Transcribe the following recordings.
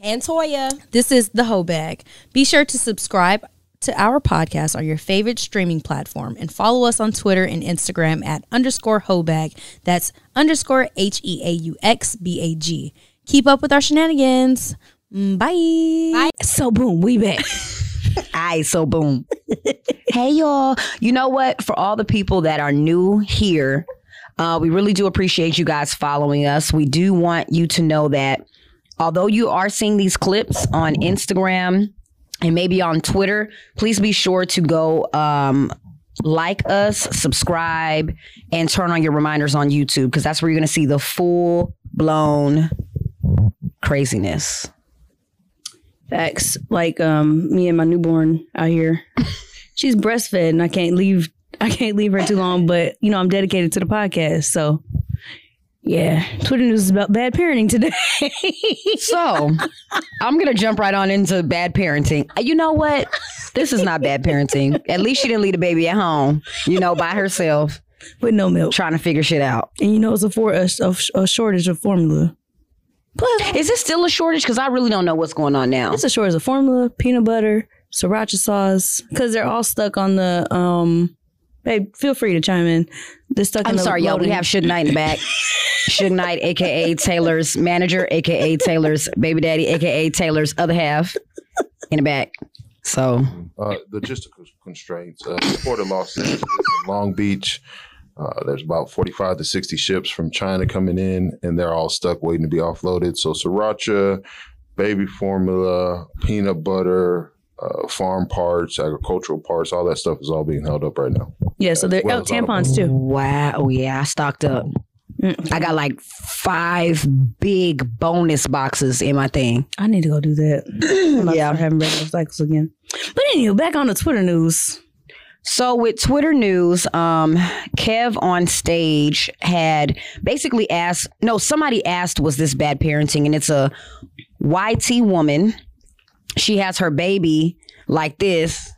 And Toya. This is the Heaux Bag. Be sure to subscribe to our podcast on your favorite streaming platform and follow us on Twitter and Instagram at underscore Heauxbag. That's underscore H E A U X B A G. Keep up with our shenanigans. Mm, Bye. So boom, we back. Aye, so boom. hey y'all. You know what? For all the people that are new here, uh, we really do appreciate you guys following us. We do want you to know that although you are seeing these clips on Instagram and maybe on Twitter, please be sure to go um, like us, subscribe, and turn on your reminders on YouTube because that's where you're going to see the full blown craziness. Facts. Like um me and my newborn out here. She's breastfed and I can't leave I can't leave her too long, but you know, I'm dedicated to the podcast. So yeah. Twitter news is about bad parenting today. So I'm gonna jump right on into bad parenting. You know what? This is not bad parenting. At least she didn't leave the baby at home, you know, by herself, with no milk. trying to figure shit out. And you know it's a for a, a, a shortage of formula. Plus, Is it still a shortage? Because I really don't know what's going on now. it's a shortage of formula, peanut butter, sriracha sauce, because they're all stuck on the um. Babe, feel free to chime in. They're stuck. I'm the sorry, y'all. We have Suge Knight in the back. Suge Knight, aka Taylor's manager, aka Taylor's baby daddy, aka Taylor's other half, in the back. So uh, logistical constraints. Uh, Port of Los Angeles Long Beach. Uh, there's about 45 to 60 ships from China coming in, and they're all stuck waiting to be offloaded. So sriracha, baby formula, peanut butter, uh, farm parts, agricultural parts, all that stuff is all being held up right now. Yeah, so they're well oh, as all of tampons too. wow, oh yeah, I stocked up. I got like five big bonus boxes in my thing. I need to go do that. I'm about to Yeah. start having regular cycles again. But anyway, back on the Twitter news. So with Twitter news, um, Kevonstage had basically asked, no, somebody asked, was this bad parenting? And it's a YT woman. She has her baby like this.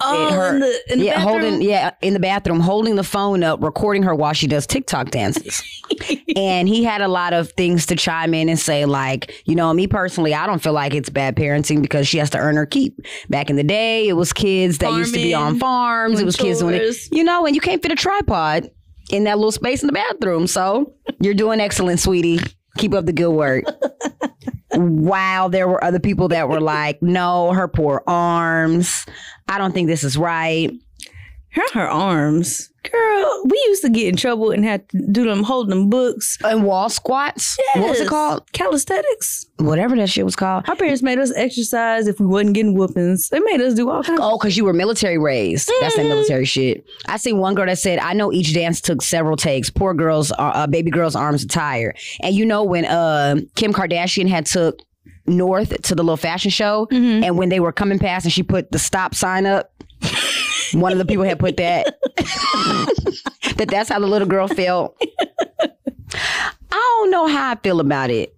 Oh, hurt. in the, in the yeah, bathroom? holding yeah, in the bathroom, holding the phone up, recording her while she does TikTok dances. and he had a lot of things to chime in and say, like, you know, me personally, I don't feel like it's bad parenting because she has to earn her keep. Back in the day, it was kids that used to be on farms. It was kids doing it, you know, and you can't fit a tripod in that little space in the bathroom. So you're doing excellent, sweetie. Keep up the good work. Wow, there were other people that were like, no, her poor arms. I don't think this is right. Her, her arms. Girl, we used to get in trouble and had to do them, hold them books. And wall squats. What was it called? Calisthenics. Whatever that shit was called. Our parents made us exercise if we wasn't getting whoopings. They made us do all kinds of Oh, because you were military raised. That's that military shit. I seen one girl that said, "I know each dance took several takes. Poor girls, uh, uh, baby girls' arms are tired." And you know when uh, Kim Kardashian had took North to the little fashion show, and when they were coming past, and she put the stop sign up. One of the people had put that that that's how the little girl felt. I don't know how I feel about it.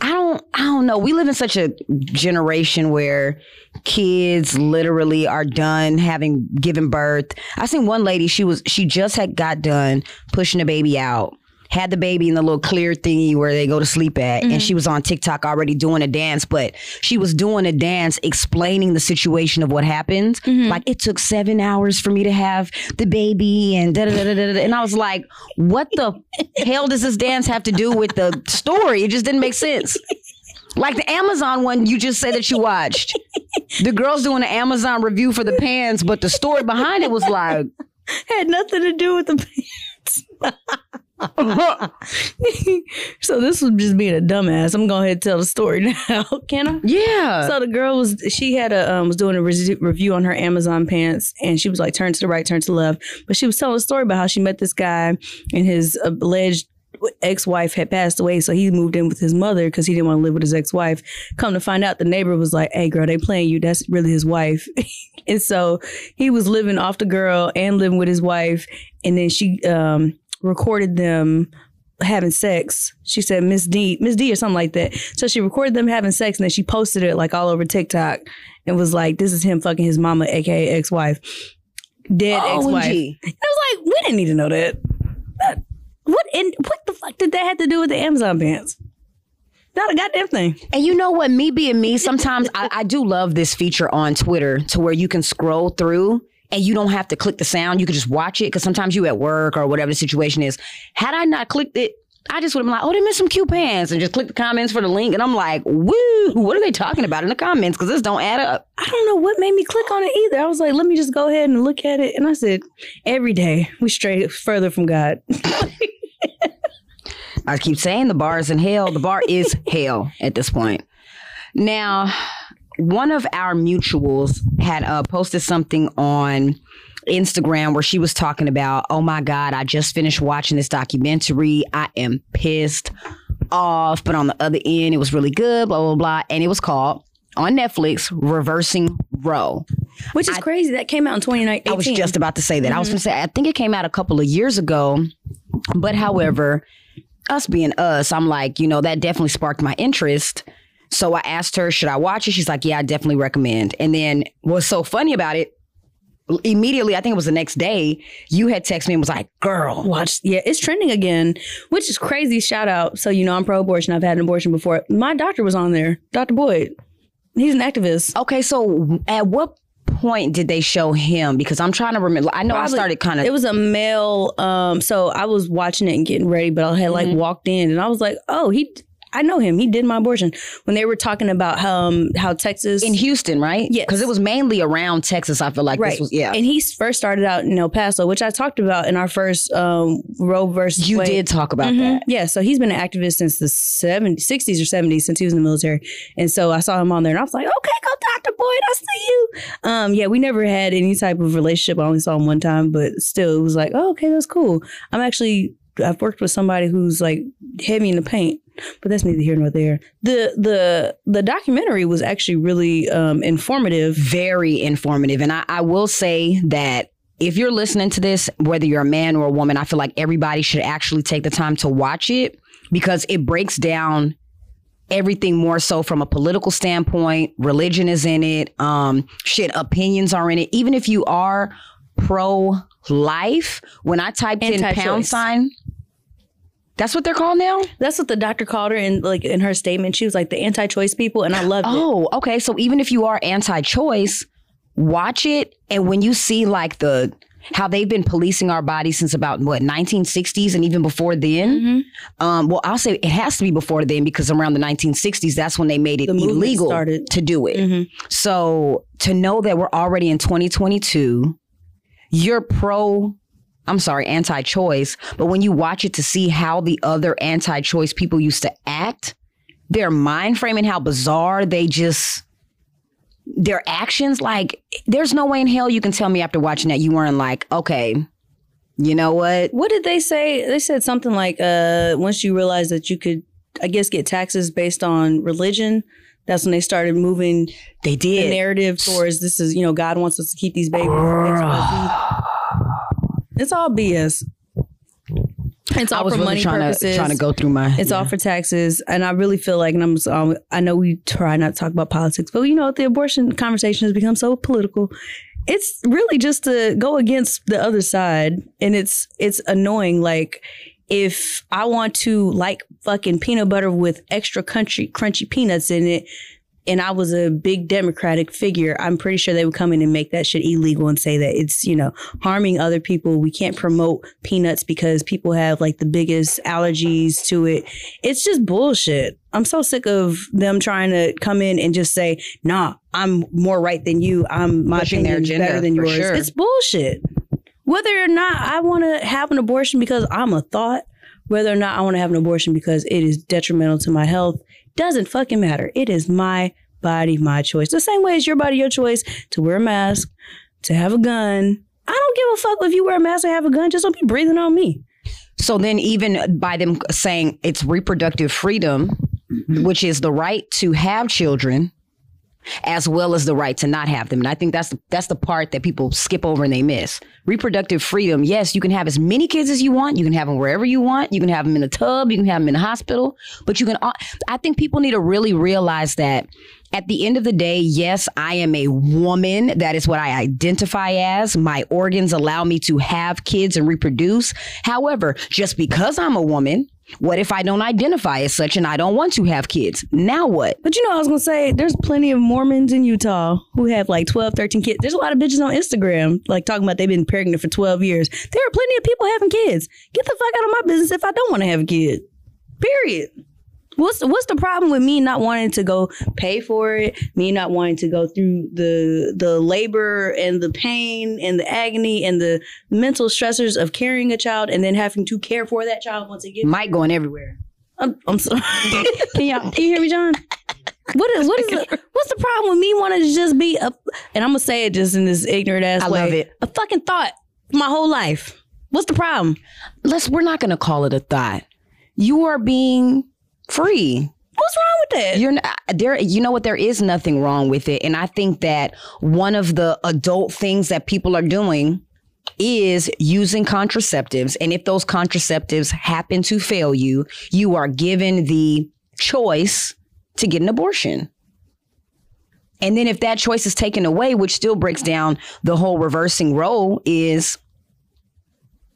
I don't I don't know. We live in such a generation where kids literally are done having given birth. I seen one lady, she was she just had got done pushing a baby out. Had the baby in the little clear thingy where they go to sleep at, and she mm-hmm. was on TikTok already doing a dance, but she was doing a dance explaining the situation of what happened. Mm-hmm. Like it took seven hours for me to have the baby, and da da da da da. And I was like, "What the hell does this dance have to do with the story? It just didn't make sense." Like the Amazon one you just said that you watched. The girl's doing an Amazon review for the pants, but the story behind it was like, had nothing to do with the pants. so this was just being a dumbass. I'm going to go ahead and tell the story now. Can I? yeah. So the girl was she had a um, was doing a res- review on her Amazon pants, and she was like turn to the right, turn to the left. But she was telling a story about how she met this guy and his alleged ex-wife had passed away, so he moved in with his mother because he didn't want to live with his ex-wife. Come to find out, the neighbor was like, "Hey, girl, they playing you. That's really his wife." and so he was living off the girl and living with his wife, and then she um, recorded them having sex. She said Miss D, Miss D or something like that. So she recorded them having sex and then she posted it like all over TikTok and was like, This is him fucking his mama, aka ex-wife. Dead oh, ex-wife. OMG. I was like, we didn't need to know that. That- What in what the fuck did that have to do with the Amazon pants? Not a goddamn thing. And you know what? Me being me, sometimes I, I do love this feature on Twitter to where you can scroll through and you don't have to click the sound. You can just watch it because sometimes you at work or whatever the situation is. Had I not clicked it, I just would have been like, oh, they missed some cute pants and just click the comments for the link. And I'm like, woo, what are they talking about in the comments? Because this don't add up. I don't know what made me click on it either. I was like, let me just go ahead and look at it. And I said, every day we stray further from God. I keep saying the bar is in hell. The bar is hell at this point. Now, one of our mutuals had uh, posted something on Instagram where she was talking about, oh my God, I just finished watching this documentary. I am pissed off. But on the other end, it was really good, blah, blah, blah. And it was called on Netflix, Reversing Roe. Which is crazy. That came out in 2019. I was just about to say that. I was going to say, I think it came out a couple of years ago. But however, us being us, I'm like, you know, that definitely sparked my interest. So I asked her, should I watch it? She's like, yeah, I definitely recommend. And then what's so funny about it, immediately, I think it was the next day, you had texted me and was like, girl, watch. Yeah, it's trending again, which is crazy. Shout out. So, you know, I'm pro abortion. I've had an abortion before. My doctor was on there, Dr. Boyd. He's an activist. okay, so at what point did they show him? Because I'm trying to remember. I know I started kind of. It was a male. Um, so I was watching it and getting ready, but I had like Mm-hmm. walked in and I was like, oh, he. I know him. He did my abortion when they were talking about how um, how Texas In Houston, right? Yes. Because it was mainly around Texas. I feel like right. this was, yeah. And he first started out in El Paso, which I talked about in our first um, Roe versus you Wade. did talk about Mhm. that. Yeah, so he's been an activist since the 70s, 60s or 70s, since he was in the military. And so I saw him on there and I was like, okay, go Dr. Boyd, I see you. Um, yeah, we never had any type of relationship. I only saw him one time, but still, it was like, oh, okay, that's cool. I'm actually, I've worked with somebody who's like heavy in the paint, but that's neither here nor there. The the the documentary was actually really um, informative. very informative. And I, I will say that if you're listening to this, whether you're a man or a woman, I feel like everybody should actually take the time to watch it because it breaks down everything more so from a political standpoint. Religion is in it. Um, shit, opinions are in it. Even if you are pro life, when I typed in pound sign, that's what they're called now? That's what the doctor called her in like in her statement. She was like the anti-choice people, and I loved it. Oh, okay. So even if you are anti-choice, watch it, and when you see like the how they've been policing our bodies since about what 1960s and even before then. Mm-hmm. Um, well, I'll say it has to be before then because around the 1960s, that's when they made it The illegal started. to do it. Mhm. So to know that we're already in 2022, you're pro. I'm sorry, anti-choice. But when you watch it to see how the other anti-choice people used to act, their mind frame and how bizarre they just their actions like there's no way in hell you can tell me after watching that you weren't like okay you know what What did they say? They said something like, uh, once you realize that you could, I guess, get taxes based on religion, that's when they started moving they the did narrative towards this is, you know, God wants us to keep these babies. It's all BS. It's all i was for really money trying purposes. to trying to go through my It's yeah. all for taxes, and I really feel like, and I'm, um, I know we try not to talk about politics, but you know, the abortion conversation has become so political. It's really just to go against the other side, and it's it's annoying. Like if I want to like fucking peanut butter with extra crunchy crunchy peanuts in it, and I was a big Democratic figure, I'm pretty sure they would come in and make that shit illegal and say that it's, you know, harming other people. We can't promote peanuts because people have like the biggest allergies to it. It's just bullshit. I'm so sick of them trying to come in and just say, nah, I'm more right than you. I'm my Pushing opinion's agenda, better than yours. sure. It's bullshit. Whether or not I want to have an abortion because I'm a thought, whether or not I want to have an abortion because it is detrimental to my health, doesn't fucking matter. It is my body, my choice. The same way as your body, your choice to wear a mask, to have a gun. I don't give a fuck if you wear a mask or have a gun. Just don't be breathing on me. So then, even by them saying it's reproductive freedom, mm-hmm. which is the right to have children, as well as the right to not have them. And I think that's that's the part that people skip over and they miss. Reproductive freedom. Yes, you can have as many kids as you want. You can have them wherever you want. You can have them in a tub. You can have them in a hospital. But you can. I think people need to really realize that at the end of the day, yes, I am a woman. That is what I identify as. My organs allow me to have kids and reproduce. However, just because I'm a woman, what if I don't identify as such and I don't want to have kids? Now what? But you know, I was gonna say, there's plenty of Mormons in Utah who have like 12, 13 kids. There's a lot of bitches on Instagram like talking about they've been pregnant for 12 years. There are plenty of people having kids. Get the fuck out of my business if I don't want to have a kid. Period. What's what's the problem with me not wanting to go pay for it? Me not wanting to go through the the labor and the pain and the agony and the mental stressors of carrying a child and then having to care for that child once again. Mike going everywhere. I'm, I'm sorry. can y'all can you hear me, John? What is what is the, what's the problem with me wanting to just be a and I'm gonna say it just in this ignorant ass I way. love it. A fucking thought my whole life. What's the problem? Let's we're not gonna call it a thought. You are being free. What's wrong with that? You're not, there. You know what? There is nothing wrong with it, and I think that one of the adult things that people are doing is using contraceptives. And if those contraceptives happen to fail you, you are given the choice to get an abortion. And then if that choice is taken away, which still breaks down the whole reversing Roe, is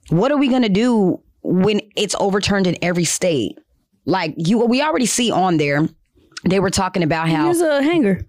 what are we going to do when it's overturned in every state? Like you, we already see on there. They were talking about how Here's a hanger.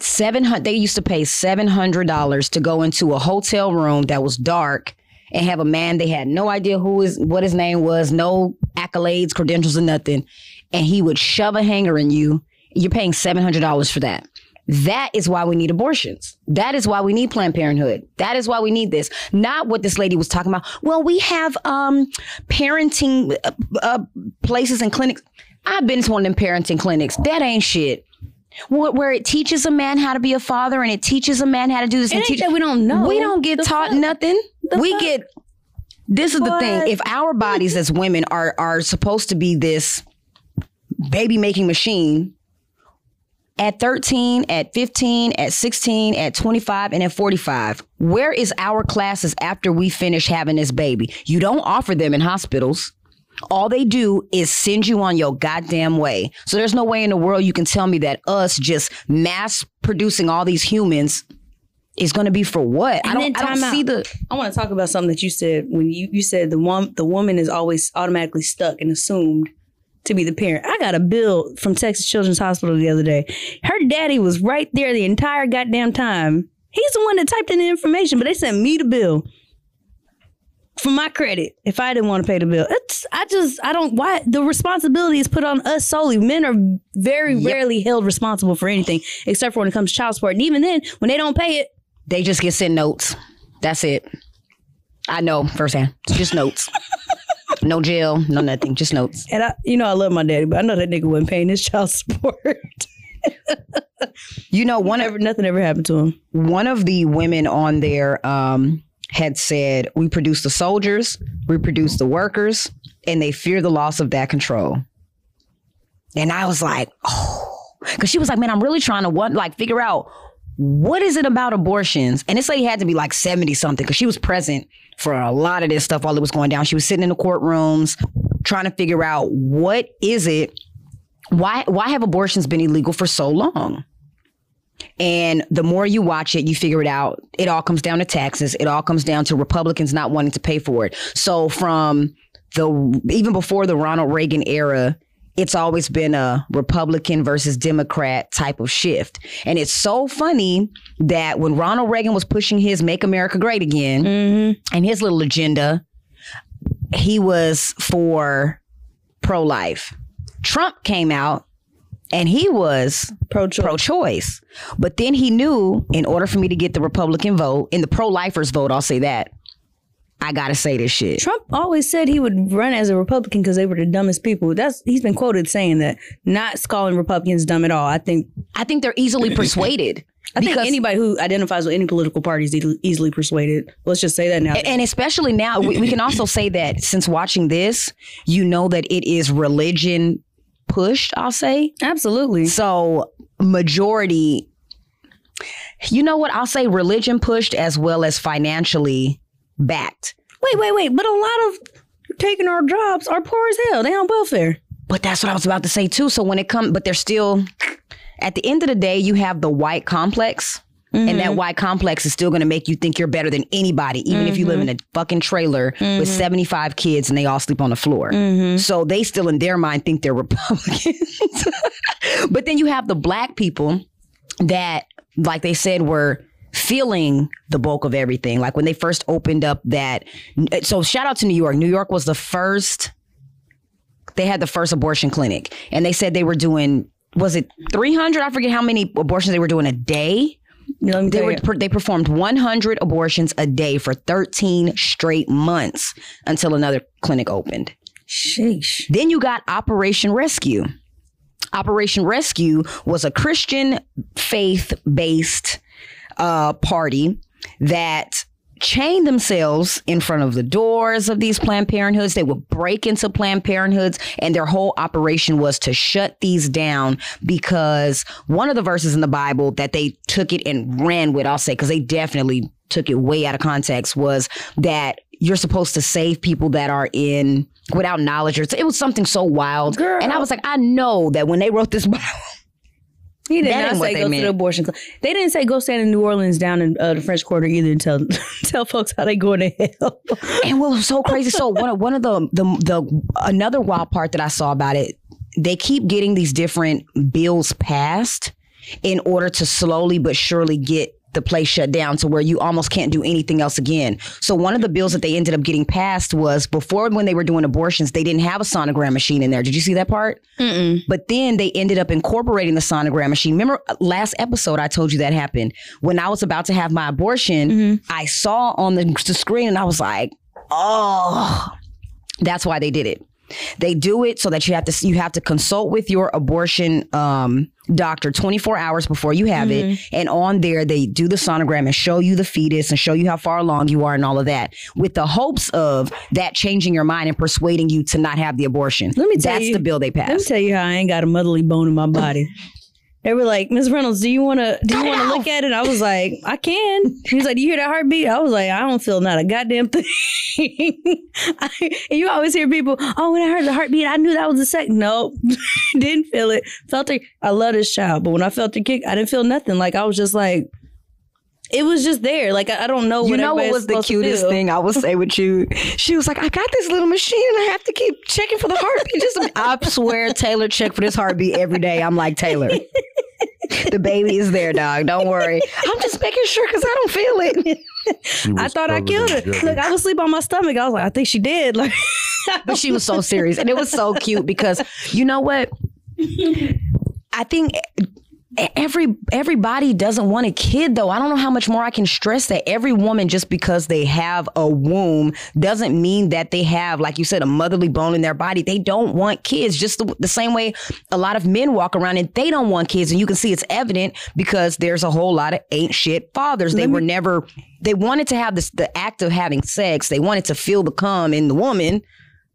seven hundred. They used to pay seven hundred dollars to go into a hotel room that was dark and have a man they had no idea who is what his name was, no accolades, credentials, or nothing, and he would shove a hanger in you. You're paying seven hundred dollars for that. That is why we need abortions. That is why we need Planned Parenthood. That is why we need this. Not what this lady was talking about. Well, we have um, parenting uh, uh, places and clinics. I've been to one of them parenting clinics. That ain't shit. Wh- Where it teaches a man how to be a father and it teaches a man how to do this. It and teach- that we don't know. we don't get The taught fuck? nothing. The we fuck? get. This is the thing. If our bodies as women are are supposed to be this baby making machine, at 13, at 15, at 16, at 25, and at 45, where is our classes after we finish having this baby? You don't offer them in hospitals. All they do is send you on your goddamn way. So there's no way in the world you can tell me that us just mass producing all these humans is going to be for what? I And then don't, I don't see the. I want to talk about something that you said when you, you said the one the woman is always automatically stuck and assumed to be the parent. I got a bill from Texas Children's Hospital the other day. Her daddy was right there the entire goddamn time. He's the one that typed in the information, but they sent me the bill for my credit if I didn't want to pay the bill. It's I just I don't why the responsibility is put on us solely. Men are very rarely held responsible for anything except for when it comes to child support. And even then, when they don't pay it, They just get sent notes. That's it. I know firsthand. It's just notes. no jail, no nothing. Just notes. And I, you know, I love my daddy, but I know that nigga wasn't paying his child support. You know, one of Never, nothing ever happened to him. one of the women on there um, had said, "We produce the soldiers, we produce the workers, and they fear the loss of that control." And I was like, "Oh," because she was like, "Man, I'm really trying to what like figure out what is it about abortions." And this lady had to be like seventy something because she was present for a lot of this stuff while it was going down. She was sitting in the courtrooms trying to figure out what is it. Why why have abortions been illegal for so long? And the more you watch it, you figure it out. It all comes down to taxes. It all comes down to Republicans not wanting to pay for it. So from the even before the Ronald Reagan era, it's always been a Republican versus Democrat type of shift. And it's so funny that when Ronald Reagan was pushing his Make America Great Again mm-hmm. and his little agenda, he was for pro life. Trump came out and he was Pro choice. pro choice. But then he knew in order for me to get the Republican vote, in the pro lifers vote, I'll say that, I gotta say this shit. Trump always said he would run as a Republican because they were the dumbest people. That's he's been quoted saying that, not calling Republicans dumb at all. I think I think they're easily persuaded. I think anybody who identifies with any political party is e- easily persuaded. Let's just say that now. And especially now, we, we can also say that since watching this, you know that it is religion pushed, I'll say. Absolutely. So, majority, you know what? I'll say religion pushed as well as financially backed. Wait, wait, wait. But a lot of taking our jobs are poor as hell. They on welfare. But that's what I was about to say too. So, when it comes, but they're still, at the end of the day, you have the white complex. And that mm-hmm. white complex is still going to make you think you're better than anybody, even if you live in a mm-hmm. fucking trailer with mm-hmm. 75 kids and they all sleep on the floor. So they still, in their mind, think they're Republicans. but then you have the black people that, like they said, were feeling the bulk of everything. Like when they first opened up that. So shout out to New York. New York was the first. They had the first abortion clinic, and they said they were doing. Was it 300? I forget how many abortions they were doing a day. You know, let me They were they performed 100 abortions a day for 13 straight months until another clinic opened. Sheesh. Then you got Operation Rescue. Operation Rescue was a Christian faith based uh, party that chained themselves in front of the doors of these Planned Parenthoods. They would break into Planned Parenthoods, and their whole operation was to shut these down because one of the verses in the Bible that they took it and ran with, I'll say, because they definitely took it way out of context, was that you're supposed to save people that are in without knowledge. Or it was something so wild. Girl. And I was like, I know that when they wrote this Bible, He did That not say go to meant. the abortion. cl- They didn't say go stand in New Orleans down in uh, the French Quarter either and tell tell folks how they going to hell. And what was so crazy? So one of, one of the the the another wild part that I saw about it, they keep getting these different bills passed in order to slowly but surely get the place shut down to where you almost can't do anything else again. So one of the bills that they ended up getting passed was before when they were doing abortions, they didn't have a sonogram machine in there. Did you see that part? But then they ended up incorporating the sonogram machine. Remember uh, last episode I told you that happened when I was about to have my abortion. I saw on the, the screen and I was like, oh, that's why they did it. They do it so that you have to you have to consult with your abortion um, doctor 24 hours before you have it, and on there they do the sonogram and show you the fetus and show you how far along you are and all of that, with the hopes of that changing your mind and persuading you to not have the abortion. Let me tell That's you- the bill they passed. Let me tell you how I ain't got a motherly bone in my body. They were like, Miss Reynolds, do you want to do you want to look at it? I was like, I can. He was like, do you hear that heartbeat? I was like, I don't feel not a goddamn thing. I, you always hear people, oh, when I heard the heartbeat, I knew that was a second. Nope, didn't feel it. Felt it. I love this child, but when I felt the kick, I didn't feel nothing. Like I was just like, it was just there. Like I, I don't know. You what know what was the cutest thing I would say with you? She was like, I got this little machine and I have to keep checking for the heartbeat. Just I swear Taylor checked for this heartbeat every day. I'm like, Taylor. The baby is there, dog. Don't worry. I'm just making sure because I don't feel it. I thought I killed in her. gutter. Look, I was asleep on my stomach. I was like, I think she did. Like, But she was so serious. And it was so cute because you know what? I think every everybody doesn't want a kid though. I don't know how much more I can stress that every woman just because they have a womb doesn't mean that they have like you said a motherly bone in their body. They don't want kids just the, the same way a lot of men walk around and they don't want kids and you can see it's evident because there's a whole lot of ain't shit fathers. They were never they wanted to have this the act of having sex. They wanted to feel the cum in the woman.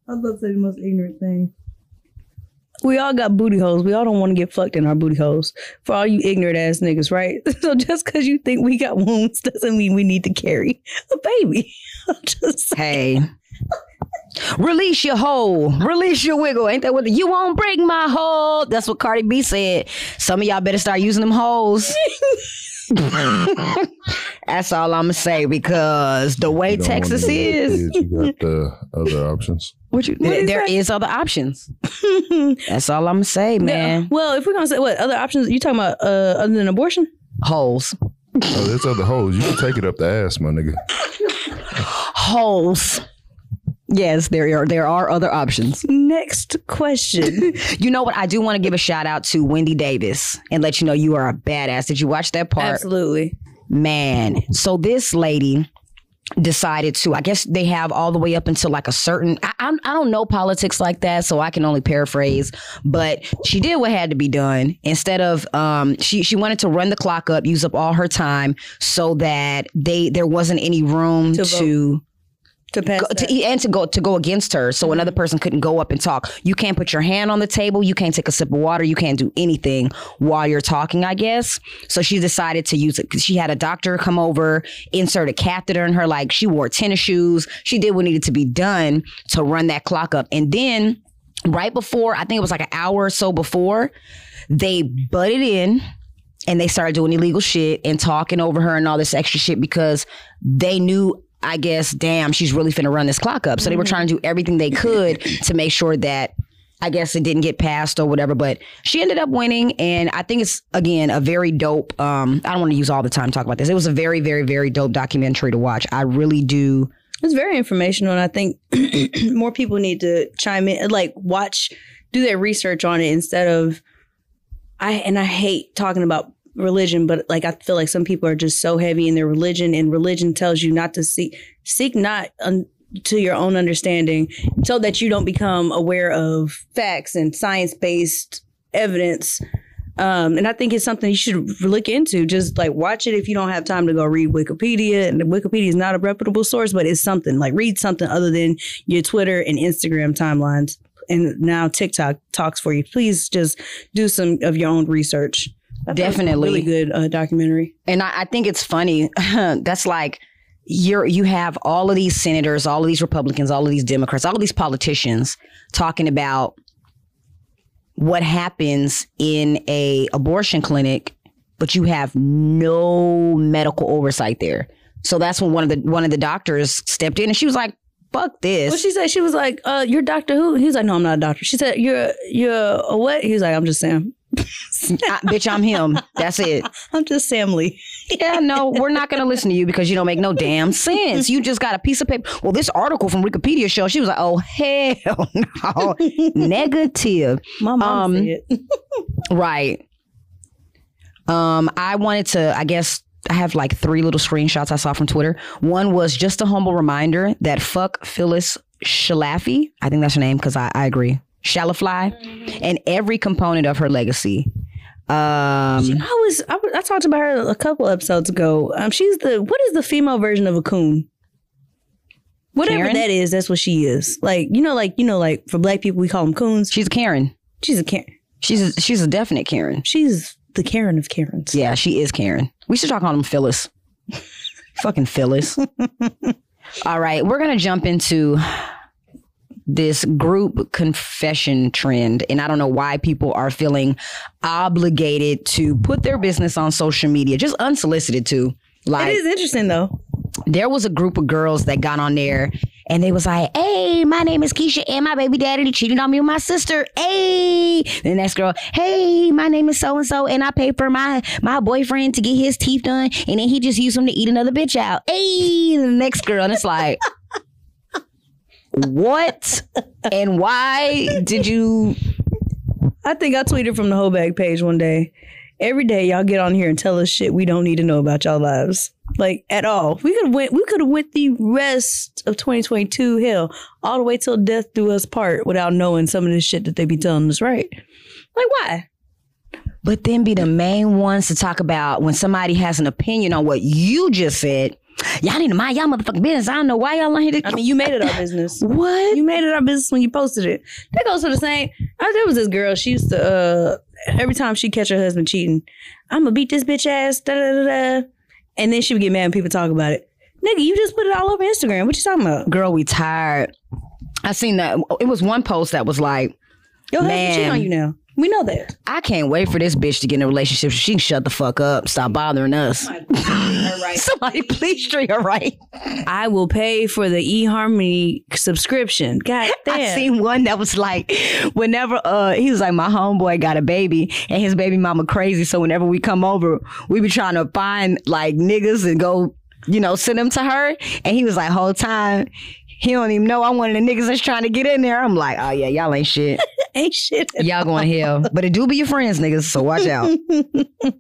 I was about to say the most ignorant thing. We all got booty holes. We all don't want to get fucked in our booty holes. For all you ignorant ass niggas, right? So just because you think we got wounds doesn't mean we need to carry a baby. Hey. Release your hole. Release your wiggle. Ain't that what the, you won't break my hole? That's what Cardi B said. Some of y'all better start using them holes. That's all I'm gonna say because the way You Texas want is, kids, You got the other options. what you, What is there that? is other options. That's all I'm gonna say, man. well, if we're gonna say what other options you talking about uh, other than abortion? Holes, Oh, there's other holes. You can take it up the ass, my nigga. holes. Yes, there are. There are other options. Next question. You know what? I do want to give a shout out to Wendy Davis and let you know you are a badass. Did you watch that part? Absolutely. Man, so this lady, decided to i guess they have all the way up until like a certain I, I, I don't know politics like that so i can only paraphrase but she did what had to be done instead of um she she wanted to run the clock up use up all her time so that they there wasn't any room To to. To go, to and to go to go against her so another mm-hmm. person couldn't go up and talk. You can't put your hand on the table you can't take a sip of water you can't do anything while you're talking i guess. So she decided to use it because she had a doctor come over insert a catheter in her like she wore tennis shoes she did what needed to be done to run that clock up. And then right before i think it was like an hour or so before they butted in and they started doing illegal shit and talking over her and all this extra shit because they knew I guess, damn, she's really finna run this clock up. So they were trying to do everything they could to make sure that I guess it didn't get passed or whatever. But she ended up winning, and I think it's again a very dope. Um, I don't want to use all the time to talk about this. It was a very, very, very dope documentary to watch. I really do. It's very informational, and I think more people need to chime in, like watch, do their research on it instead of. I and I hate talking about religion, but like I feel like some people are just so heavy in their religion, and religion tells you not to seek seek not un, to your own understanding, so that you don't become aware of facts and science based evidence. Um, and I think it's something you should look into. Just like watch it if you don't have time to go read Wikipedia. And Wikipedia is not a reputable source, but it's something like read something other than your Twitter and Instagram timelines. And now TikTok talks for you. Please just do some of your own research. I thought a Definitely. really good uh, documentary. And I, I think it's funny. That's like you're you have all of these senators, all of these Republicans, all of these Democrats, all of these politicians talking about what happens in a abortion clinic, but you have no medical oversight there. So that's when one of the one of the doctors stepped in and she was like, "Fuck this." What she said? She was like, uh, "You're Doctor Who." He was like, "No, I'm not a doctor." She said, "You're you're a what?" He was like, "I'm just Sam. I- bitch, I'm him. That's it. I'm just Sam Lee." Yeah, no, we're not going to listen to you because you don't make no damn sense. You just got a piece of paper. Well, this article from Wikipedia shows she was like, oh, hell no. Negative. My mom Um, said. Right. Um, I wanted to, I guess, I have like three little screenshots I saw from Twitter. One was just a humble reminder that fuck Phyllis Schlafly. I think that's her name because I, I agree. Schlafly and every component of her legacy. Um, I was, I I talked about her a couple episodes ago. Um, she's the what is the female version of a coon? Whatever Karen? that is, that's what she is. Like you know, like you know, like for black people, we call them coons. she's a Karen. She's a Karen. She's a, she's a definite Karen. She's the Karen of Karens. Yeah, she is Karen. We should talk on them Phyllis. Fucking Phyllis. All right, we're gonna jump into this group confession trend, and I don't know why people are feeling obligated to put their business on social media, just unsolicited to. Like It is interesting though. there was a group of girls that got on there and they was like, Hey, my name is Keisha and my baby daddy cheated on me with my sister. Hey. The next girl, Hey, my name is so and so and I paid for my my boyfriend to get his teeth done and then he just used them to eat another bitch out. Hey. The next girl, and it's like, What and why did you I think I tweeted from the Heaux Bag page one day. Every day y'all get on here and tell us shit we don't need to know about y'all lives. Like at all. We could went we could have went the rest of 2022 hell all the way till death do us part without knowing some of this shit that they be telling us, right? Like why? but then be the main ones to talk about when somebody has an opinion on what you just said? Y'all need to mind y'all motherfucking business. I don't know why y'all on here to I mean, you made it our business. What? You made it our business when you posted it. That goes to the same. I, there was this girl. She used to uh every time she catch her husband cheating, I'm gonna beat this bitch ass. Da da da da. And then she would get mad when people talk about it. Nigga, you just put it all over Instagram. What you talking about? Girl, we tired. I seen that. It was one post that was like, Your husband Man. cheat on you now. We know that. I can't wait for this bitch to get in a relationship. She can shut the fuck up. Stop bothering us. Somebody please treat her right. I will pay for the eHarmony subscription. God damn. I seen one that was like, whenever uh he was like, my homeboy got a baby and his baby mama crazy. So whenever we come over, we be trying to find like niggas and go, you know, send them to her. And he was like, whole time, he don't even know I'm one of the niggas that's trying to get in there. I'm like, oh yeah, y'all ain't shit. Ain't shit. Y'all going to hell. But it do be your friends, niggas, so watch out.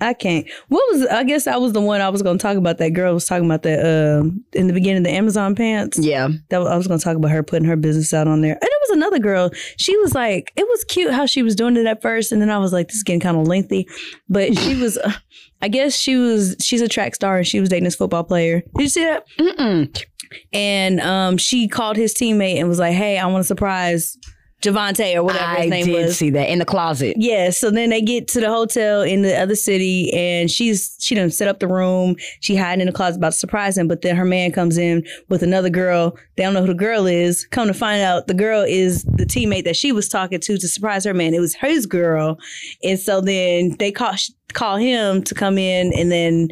I can't. What was? I guess I was the one I was going to talk about. That girl was talking about that um in the beginning, the Amazon pants. Yeah. That was, I was going to talk about her putting her business out on there. And there was another girl. She was like, it was cute how she was doing it at first, and then I was like, this is getting kind of lengthy. But she was, uh, I guess she was. She's a track star, and she was dating this football player. Did you see that? Mm-mm. And um, she called his teammate and was like, hey, I want to surprise Javante or whatever I his name did was. see that in the closet. Yeah, so then they get to the hotel in the other city, and she's she done set up the room. She hiding in the closet about to surprise him, but then her man comes in with another girl. They don't know who the girl is. Come to find out, the girl is the teammate that she was talking to to surprise her man. It was his girl, and so then they call call him to come in, and then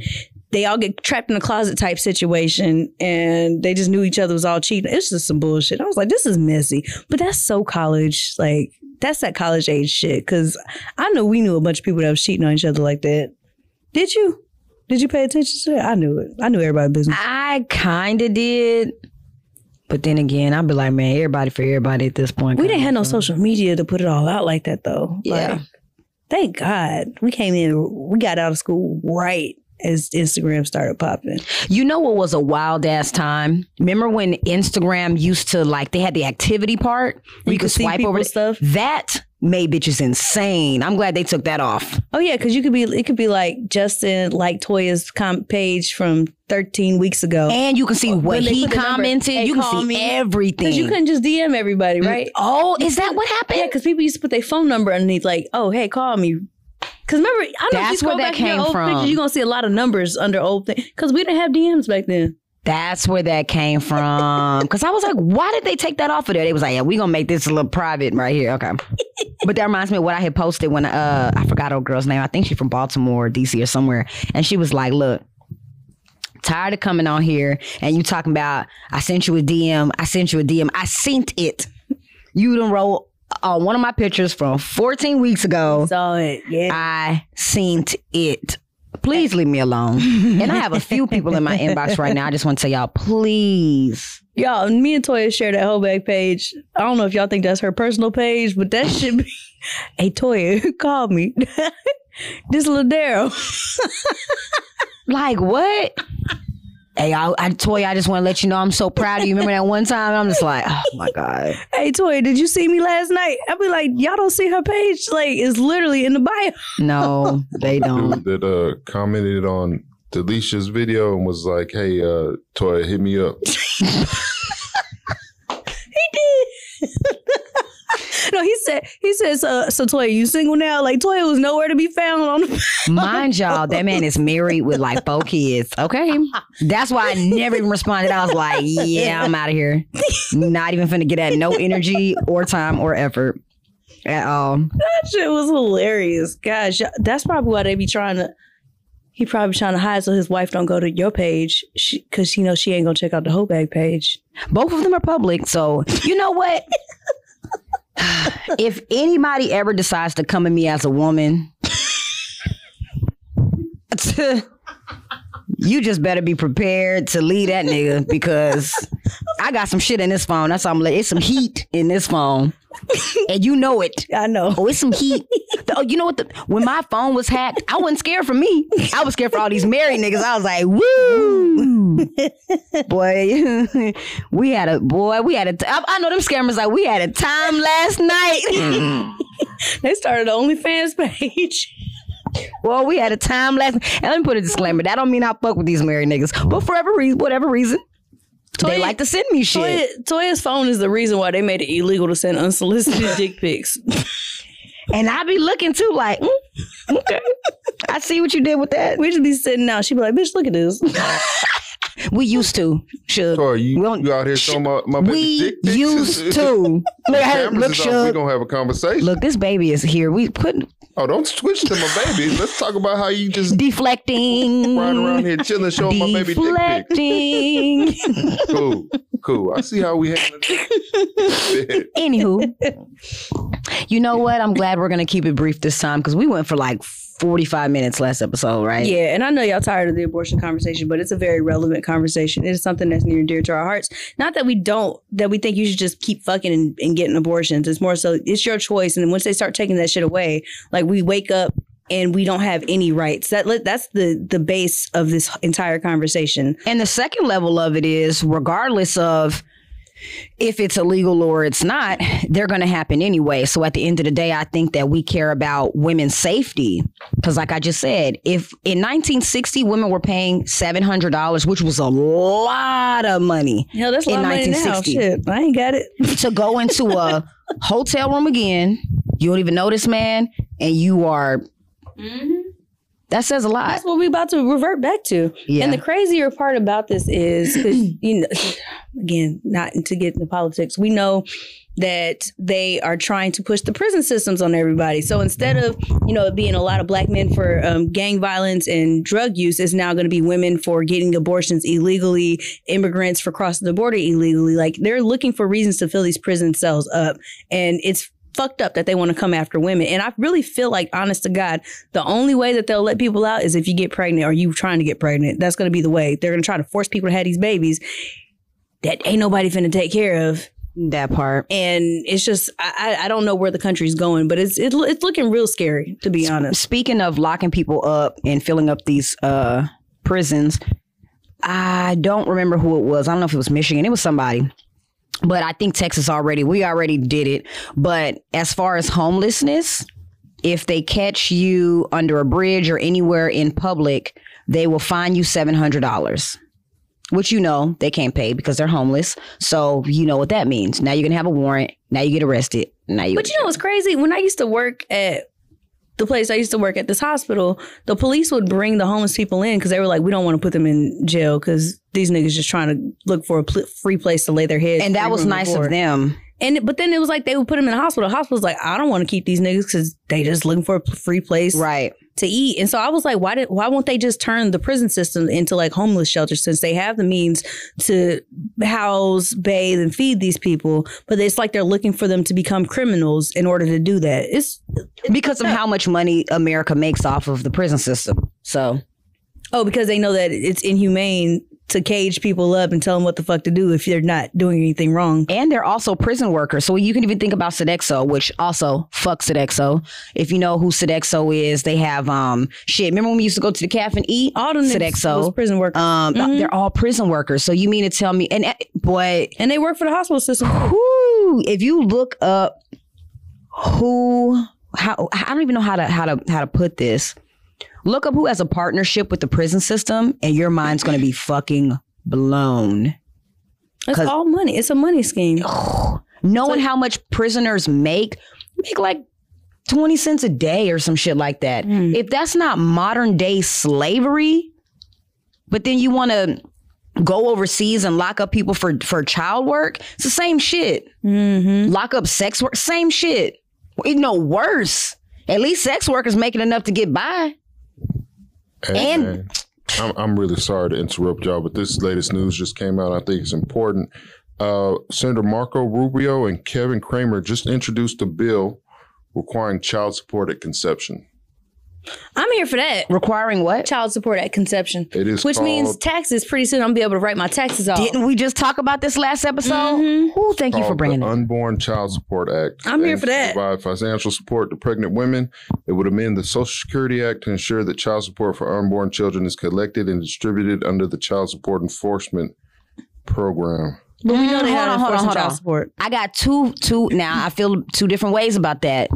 they all get trapped in a closet type situation and they just knew each other was all cheating. It's just some bullshit. I was like, this is messy. But that's so college. Like, that's that college age shit. Cause I know we knew a bunch of people that was cheating on each other like that. Did you? Did you pay attention to that? I knew it. I knew everybody's business. I kind of did. But then again, I'd be like, man, everybody for everybody at this point. We didn't have no social media to put it all out like that though. Yeah. Like, thank God. We came in, we got out of school right as Instagram started popping. You know what was a wild ass time? Remember when Instagram used to like they had the activity part where you, could swipe over stuff. That made bitches insane. I'm glad they took that off. Oh yeah, because you could be it could be like Justin like Toya's com- page from 13 weeks ago. And you can see what he commented. "Hey, you can see me." everything. Because you couldn't just DM everybody, right? Oh, is that what happened? Yeah, because people used to put their phone number underneath, like, "Oh, hey, call me." Because remember, I don't know if you That's where that back came old from. pictures, you're gonna see a lot of numbers under old things. Because we didn't have DMs back then. That's where that came from. Because I was like, why did they take that off of there? They was like, yeah, we gonna make this a little private right here. Okay. but that reminds me of what I had posted when uh I forgot old girl's name. I think she's from Baltimore, or DC, or somewhere. And she was like, look. Tired of coming on here and you talking about I sent you a DM, I sent you a DM, I sent it. You done wrote on one of my pictures from 14 weeks ago. Saw it, yeah. I seen it. Please leave me alone. and I have a few people in my inbox right now. I just want to tell y'all, please. Y'all, me and Toya share that whole back page. I don't know if y'all think that's her personal page, but that should be. hey, Toya, call me. this little Daryl. Like what? Hey, I, I, Toy, I just want to let you know I'm so proud of you. Remember that one time? I'm just like, oh my God. Hey, Toy, did you see me last night? I'll be like, y'all don't see her page? Like, it's literally in the bio. No, they don't. Dude that uh, commented on Delicia's video and was like, "Hey, uh, Toy, hit me up." No, he said, he says, uh, so Toya, you single now? Like, Toya was nowhere to be found on the. Mind y'all, that man is married with like four kids. Okay. That's why I never even responded. I was like, yeah, I'm out of here. Not even finna get at no energy or time or effort at all. That shit was hilarious. Gosh, that's probably why they be trying to. He probably trying to hide so his wife don't go to your page because she knows she ain't gonna check out the Heaux Bag page. Both of them are public. So, you know what? if anybody ever decides to come at me as a woman, you just better be prepared to leave that nigga because I got some shit in this phone. That's all I'm like. It's some heat in this phone. And you know it. I know. Oh, it's some heat. Oh, you know what? The, when my phone was hacked, I wasn't scared for me. I was scared for all these married niggas. I was like, woo, boy. we had a boy. We had a. T- I, I know them scammers like we had a time last night. They started the OnlyFans page. well, we had a time last. And let me put a disclaimer. That don't mean I fuck with these married niggas, but for every reason, whatever reason, they like to send me shit. Toya, Toya's phone is the reason why they made it illegal to send unsolicited dick pics. And I be looking too, like, mm, okay, I see what you did with that. We just be sitting out. She be like, "Bitch, look at this." We used to. Should Toy, you, We don't- you out here showing my, my baby we dick pics? used to. Look, The at her, cameras look, is. We Suge. gonna have a conversation. Look, this baby is here. We put Oh, don't switch to my baby. Let's talk about how you just deflecting. riding around here chilling, showing my baby dick pics. Deflecting. Cool, cool. I see how we handling it. Anywho, you know what? I'm glad we're gonna keep it brief this time because we went for like 45 minutes last episode, right? Yeah, and I know y'all tired of the abortion conversation, but it's a very relevant conversation. It is something that's near and dear to our hearts. Not that we don't, that we think you should just keep fucking and, and getting abortions. It's more so it's your choice. And once they start taking that shit away, like we wake up and we don't have any rights. That that's the the base of this entire conversation. And the second level of it is regardless of if it's illegal or it's not, they're going to happen anyway. So at the end of the day, I think that we care about women's safety. Because, like I just said, if in 1960 women were paying $700, which was a lot of money Hell, that's a in lot of money now. 1960, Shit, I ain't got it. to go into a hotel room again, you don't even know this man, and you are. Mm-hmm. That says a lot. That's what we're about to revert back to. Yeah. And the crazier part about this is, you know, again, not to get into politics, we know that they are trying to push the prison systems on everybody. So instead of, you know, it being a lot of black men for um, gang violence and drug use, it's now going to be women for getting abortions illegally, immigrants for crossing the border illegally. Like they're looking for reasons to fill these prison cells up. And it's fucked up that they want to come after women. And I really feel like, honest to God, the only way that they'll let people out is if you get pregnant or you trying to get pregnant. That's going to be the way. They're going to try to force people to have these babies that ain't nobody finna take care of. that part. And it's just, I, I don't know where the country's going, but it's it, it's looking real scary, to be honest. Speaking of locking people up and filling up these uh, prisons, I don't remember who it was. I don't know if it was Michigan. It was somebody. But I think Texas already, we already did it. But as far as homelessness, if they catch you under a bridge or anywhere in public, they will fine you $700. Which you know they can't pay because they're homeless. So you know what that means. Now you're gonna have a warrant. Now you get arrested. Now you But you know what's crazy? When I used to work at the place I used to work at, this hospital, the police would bring the homeless people in because they were like, we don't want to put them in jail because these niggas just trying to look for a pl- free place to lay their heads. and that was nice of them. And but then it was like they would put them in the hospital. The hospital's like, I don't want to keep these niggas because they just looking for a free place Right. To eat. And so I was like, why did why won't they just turn the prison system into like homeless shelters since they have the means to house, bathe, and feed these people? But it's like they're looking for them to become criminals in order to do that. It's because of how much money America makes off of the prison system. So oh, because they know that it's inhumane to cage people up and tell them what the fuck to do if they're not doing anything wrong. and they're also prison workers. So you can even think about Sodexo, which also fuck Sodexo. If you know who Sodexo is, they have um shit. Remember when we used to go to the cafe and eat? All them niggas Sodexo. prison workers. Um, they're all prison workers. So you mean to tell me? And uh, boy, and they work for the hospital system. whoo, if you look up who, how I don't even know how to how to how to put this. Look up who has a partnership with the prison system, and your mind's going to be fucking blown. It's all money. It's a money scheme. knowing how much prisoners make, make like 20 cents a day or some shit like that. Hmm. If that's not modern day slavery, but then you want to go overseas and lock up people for for child work, it's the same shit. Mm-hmm. Lock up sex work, same shit. Know, worse. At least sex workers making enough to get by. Hey, And- I'm, I'm really sorry to interrupt y'all, but this latest news just came out. I think it's important. Uh, Senator Marco Rubio and Kevin Cramer just introduced a bill requiring child support at conception. I'm here for that. Requiring what? Child support at conception. It is Which means taxes. Pretty soon I'm gonna be able to write my taxes off. Didn't we just talk about this last episode? Ooh, thank you for called bringing the it. Unborn Child Support Act. I'm here aims for to that. Provide financial support to pregnant women. It would amend the Social Security Act to ensure that child support for unborn children is collected and distributed under the Child Support Enforcement Program. but we know they Mm, got hold on, hold on, enforcing hold child on. support. I got two, two. Now I feel two different ways about that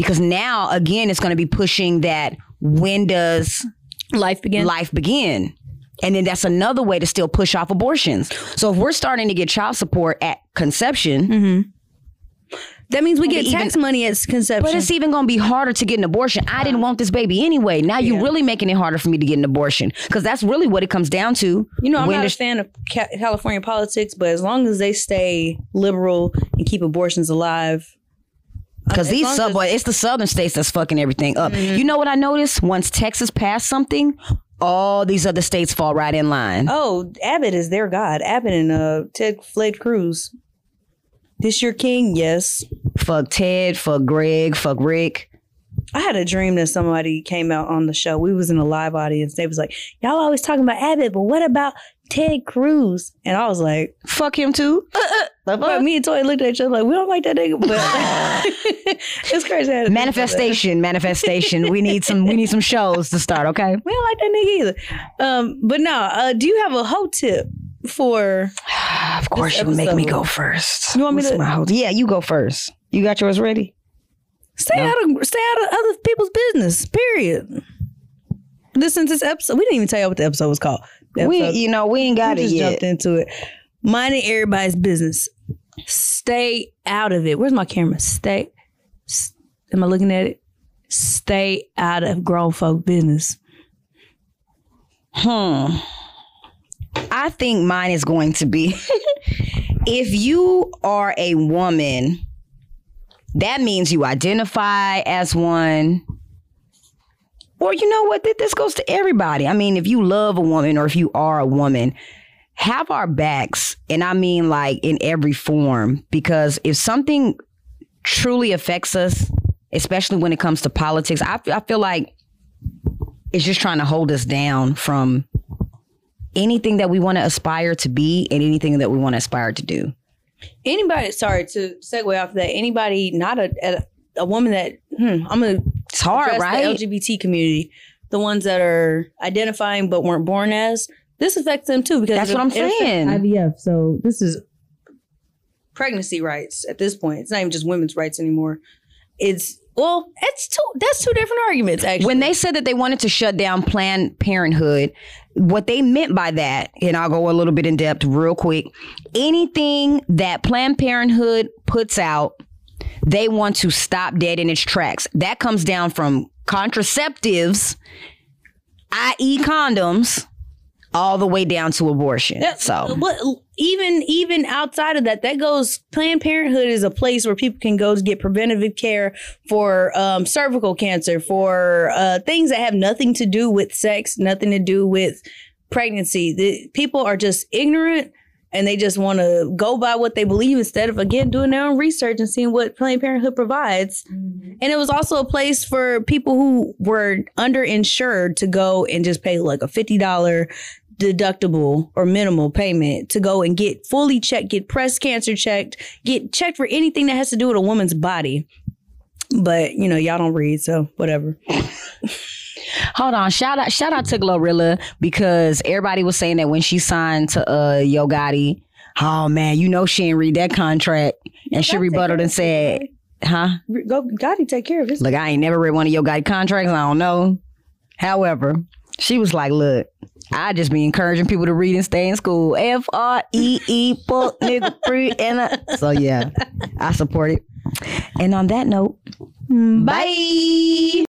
because now again it's going to be pushing that when does Life begin. life begin, and then that's another way to still push off abortions. So if we're starting to get child support at conception, mm-hmm. That means we get even- tax money at conception. but it's even going to be harder to get an abortion. I didn't want this baby anyway. Now you're really making it harder for me to get an abortion because that's really what it comes down to. you know, I'm not a fan of California politics, but as long as they stay liberal and keep abortions alive, Because these long subway, it's the southern states that's fucking everything up. You know what I noticed? Once Texas passed something, all these other states fall right in line. oh, Abbott is their god. Abbott and uh, Ted Fled Cruz. This your king? Yes. Fuck Ted, fuck Greg, fuck Rick. I had a dream that somebody came out on the show. We was in a live audience. They was like, "Y'all always talking about Abbott, but what about Ted Cruz?" And I was like, Fuck him too. but me and Toy looked at each other like, "We don't like that nigga." But it's crazy. I had a dream about that. manifestation, manifestation. we need some. We need some shows to start. Okay. We don't like that nigga either. Um, but no, uh, do you have a hoe tip for? Of course, you make me go first. You want me What's to- my whole- Yeah, you go first. You got yours ready. Stay No. out of stay out of other people's business. Period. Listen to this episode. We didn't even tell you what the episode was called. The We, you know, we ain't got we it just yet. jumped into it. Minding everybody's business. Stay out of it. Where's my camera? Stay. s- Am I looking at it? Stay out of grown folk business. Hmm. I think mine is going to be if you are a woman, that means you identify as one. Or you know what? Th- This goes to everybody. I mean, if you love a woman or if you are a woman, have our backs. And I mean, like in every form, because if something truly affects us, especially when it comes to politics, I, I feel like it's just trying to hold us down from anything that we want to aspire to be and anything that we want to aspire to do. Anybody, sorry to segue off of that. Anybody, not a a, a woman that hmm, I'm gonna It's hard, right? the LGBT community, the ones that are identifying but weren't born as. This affects them too because That's what I'm saying. IVF. So this is pregnancy rights at this point. It's not even just women's rights anymore. It's well, it's two. That's two different arguments actually. when they said that they wanted to shut down Planned Parenthood, what they meant by that, and I'll go a little bit in depth real quick. Anything that Planned Parenthood puts out, they want to stop dead in its tracks. That comes down from contraceptives, i.e., condoms, all the way down to abortion. Yeah, so what, even even outside of that, that goes. Planned Parenthood is a place where people can go to get preventative care for um, cervical cancer, for uh, things that have nothing to do with sex, nothing to do with pregnancy. The people are just ignorant. And they just want to go by what they believe instead of again doing their own research and seeing what Planned Parenthood provides. Mm-hmm. And it was also a place for people who were underinsured to go and just pay like a fifty dollar deductible or minimal payment to go and get fully checked, get breast cancer checked, get checked for anything that has to do with a woman's body. But you know, y'all don't read, so whatever. Hold on, shout out, shout out to Glorilla because everybody was saying that when she signed to uh Yo Gotti, oh man, you know she didn't read that contract, and she rebutted and said, "Huh? Go, Gotti, take care of this. Look, I ain't never read one of Yo Gotti contracts. I don't know. However, she was like, look." I just be encouraging people to read and stay in school. F R E E nigga free and uh, so yeah, I support it. And on that note, mm, bye.